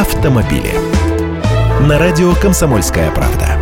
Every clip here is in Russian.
автомобили. На радио «Комсомольская правда».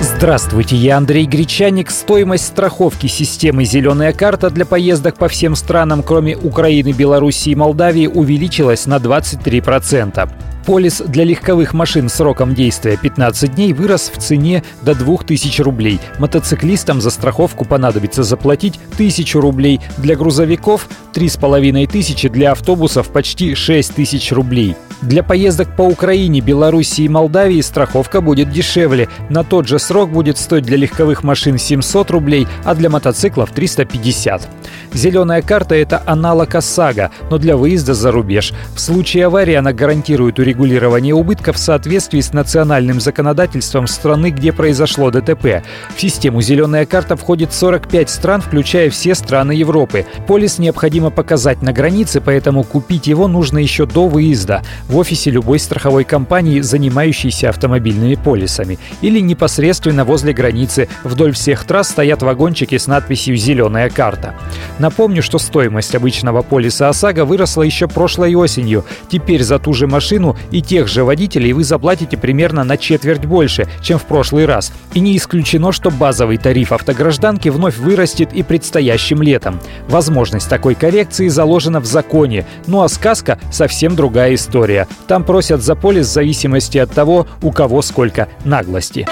Здравствуйте, я Андрей Гречаник. Стоимость страховки системы «Зеленая карта» для поездок по всем странам, кроме Украины, Белоруссии и Молдавии, увеличилась на 23%. Полис для легковых машин сроком действия 15 дней вырос в цене до 2000 рублей. Мотоциклистам за страховку понадобится заплатить 1000 рублей. Для грузовиков 3500, для автобусов почти 6000 рублей. Для поездок по Украине, Белоруссии и Молдавии страховка будет дешевле. На тот же срок будет стоить для легковых машин 700 рублей, а для мотоциклов 350. Зеленая карта – это аналог ОСАГО, но для выезда за рубеж. В случае аварии она гарантирует урегулирование убытков в соответствии с национальным законодательством страны, где произошло ДТП. В систему «Зеленая карта» входит 45 стран, включая все страны Европы. Полис необходимо показать на границе, поэтому купить его нужно еще до выезда в офисе любой страховой компании, занимающейся автомобильными полисами. Или непосредственно возле границы. Вдоль всех трасс стоят вагончики с надписью «Зеленая карта». Напомню, что стоимость обычного полиса ОСАГО выросла еще прошлой осенью. Теперь за ту же машину и тех же водителей вы заплатите примерно на четверть больше, чем в прошлый раз. И не исключено, что базовый тариф автогражданки вновь вырастет и предстоящим летом. Возможность такой коррекции заложена в законе. Ну а сказка совсем другая история. Там просят за полис в зависимости от того, у кого сколько наглости.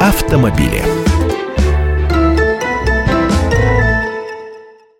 Автомобили.